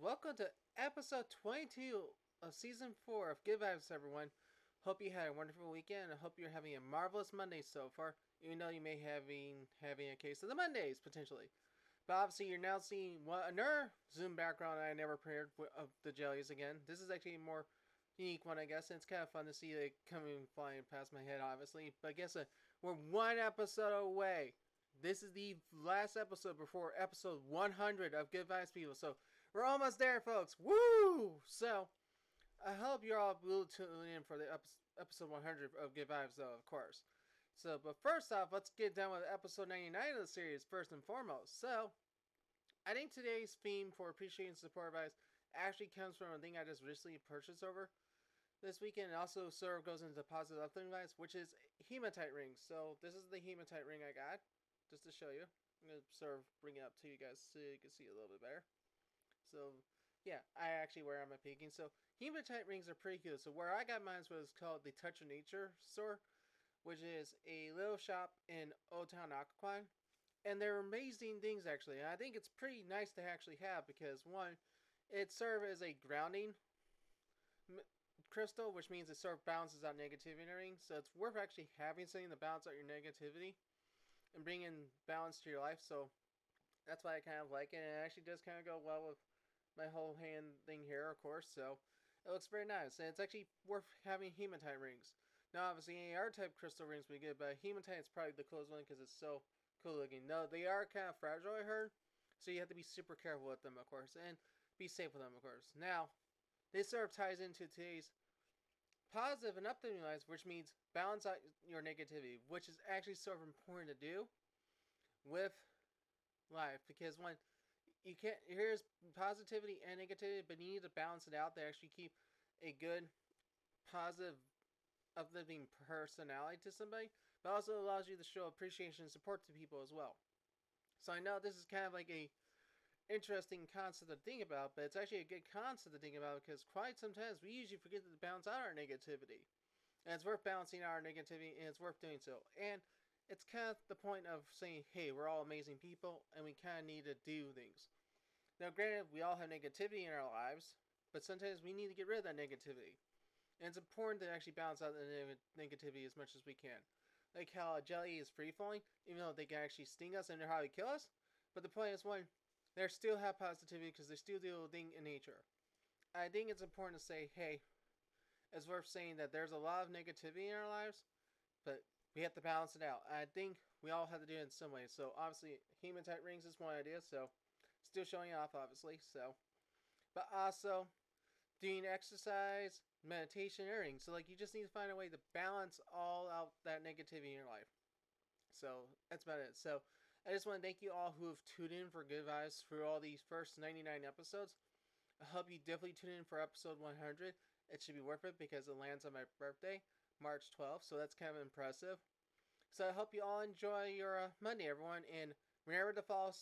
welcome to episode 22 of season 4 of Good Vibes, everyone. Hope you had a wonderful weekend. I hope you're having a marvelous Monday so far, even though you may having having a case of the Mondays potentially. But obviously, you're now seeing one, another Zoom background I never prepared of the jellies again. This is actually a more unique one, I guess, and it's kind of fun to see it coming flying past my head, obviously. But I guess uh, we're one episode away. This is the last episode before episode 100 of Good Vibes People, so we're almost there, folks. Woo! So, I hope you're all will tune in for the episode 100 of Good Vibes, though, of course. So, but first off, let's get down with episode 99 of the series, first and foremost. So, I think today's theme for appreciating support advice actually comes from a thing I just recently purchased over this weekend. It also sort of goes into positive uplifting advice, which is hematite rings. So, this is the hematite ring I got, just to show you. I'm going to sort of bring it up to you guys so you can see a little bit better. So, yeah, I actually wear them at peaking. So, hematite rings are pretty cool. So, where I got mine was called the Touch of Nature store which is a little shop in Old Town Occoquan. And they're amazing things, actually. And I think it's pretty nice to actually have because, one, it serves as a grounding crystal, which means it sort of balances out negativity in and everything. So it's worth actually having something to balance out your negativity and bring in balance to your life. So that's why I kind of like it. And it actually does kind of go well with my whole hand thing here, of course. So it looks very nice. And it's actually worth having hematite rings. Now, obviously, any other type crystal rings would be good, but hematite is probably the coolest one because it's so cool looking. No, they are kind of fragile, I heard, so you have to be super careful with them, of course, and be safe with them, of course. Now, this sort of ties into today's positive and uplifting lives, which means balance out your negativity, which is actually sort of important to do with life because one, you can't. Here's positivity and negativity, but you need to balance it out to actually keep a good, positive uplifting personality to somebody, but also allows you to show appreciation and support to people as well. So I know this is kind of like a interesting concept to think about, but it's actually a good concept to think about because quite sometimes we usually forget to balance out our negativity. And it's worth balancing our negativity and it's worth doing so. And it's kind of the point of saying, hey, we're all amazing people and we kind of need to do things. Now, granted, we all have negativity in our lives, but sometimes we need to get rid of that negativity. And it's important to actually balance out the negativity as much as we can. Like how a jelly is free falling, even though they can actually sting us and they're to kill us. But the point is, one, they still have positivity because they still do a thing in nature. I think it's important to say, hey, it's worth saying that there's a lot of negativity in our lives, but we have to balance it out. I think we all have to do it in some way. So obviously, hematite rings is one idea. So still showing off, obviously. So, but also doing exercise, meditation, everything. So like you just need to find a way to balance all out that negativity in your life. So that's about it. So I just want to thank you all who have tuned in for Good Vibes for all these first 99 episodes. I hope you definitely tune in for episode 100. It should be worth it because it lands on my birthday, March 12th. So that's kind of impressive. So I hope you all enjoy your uh, Monday, everyone. And remember to follow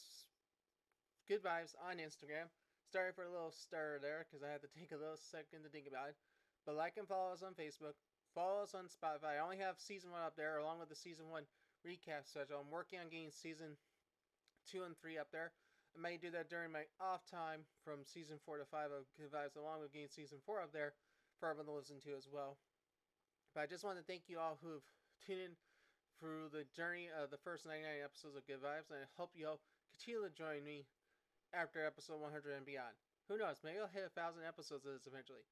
Good Vibes on Instagram. Sorry for a little stir there because I had to take a little second to think about it. But like and follow us on Facebook. Follow us on Spotify. I only have season one up there along with the season one recap schedule. I'm working on getting season two and three up there. I may do that during my off time from season four to five of Good Vibes, along with getting season four up there for everyone to listen to as well. But I just want to thank you all who've tuned in through the journey of the first 99 episodes of Good Vibes, and I hope you all continue to join me after episode 100 and beyond. Who knows? Maybe I'll hit a thousand episodes of this eventually.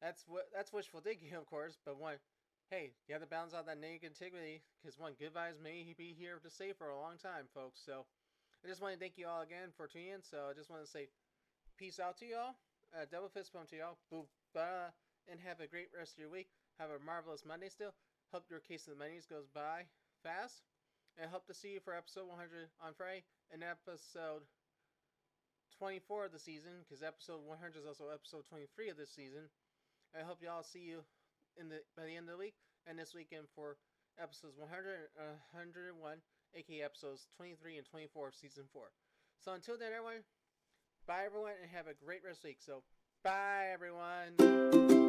That's what that's wishful thinking, of course. But one, hey, you have to balance out that negativity because one, good vibes may be here to stay for a long time, folks. So I just want to thank you all again for tuning in. So I just want to say peace out to y'all. Uh, double fist bump to y'all. Boop, bah, and have a great rest of your week. Have a marvelous Monday still. Hope your case of the monies goes by fast. And hope to see you for episode 100 on Friday and episode 24 of the season because episode 100 is also episode 23 of this season. I hope y'all see you in the by the end of the week and this weekend for episodes 100 uh, 101, aka episodes 23 and 24 of season 4. So until then, everyone, bye everyone, and have a great rest of the week. So, bye everyone.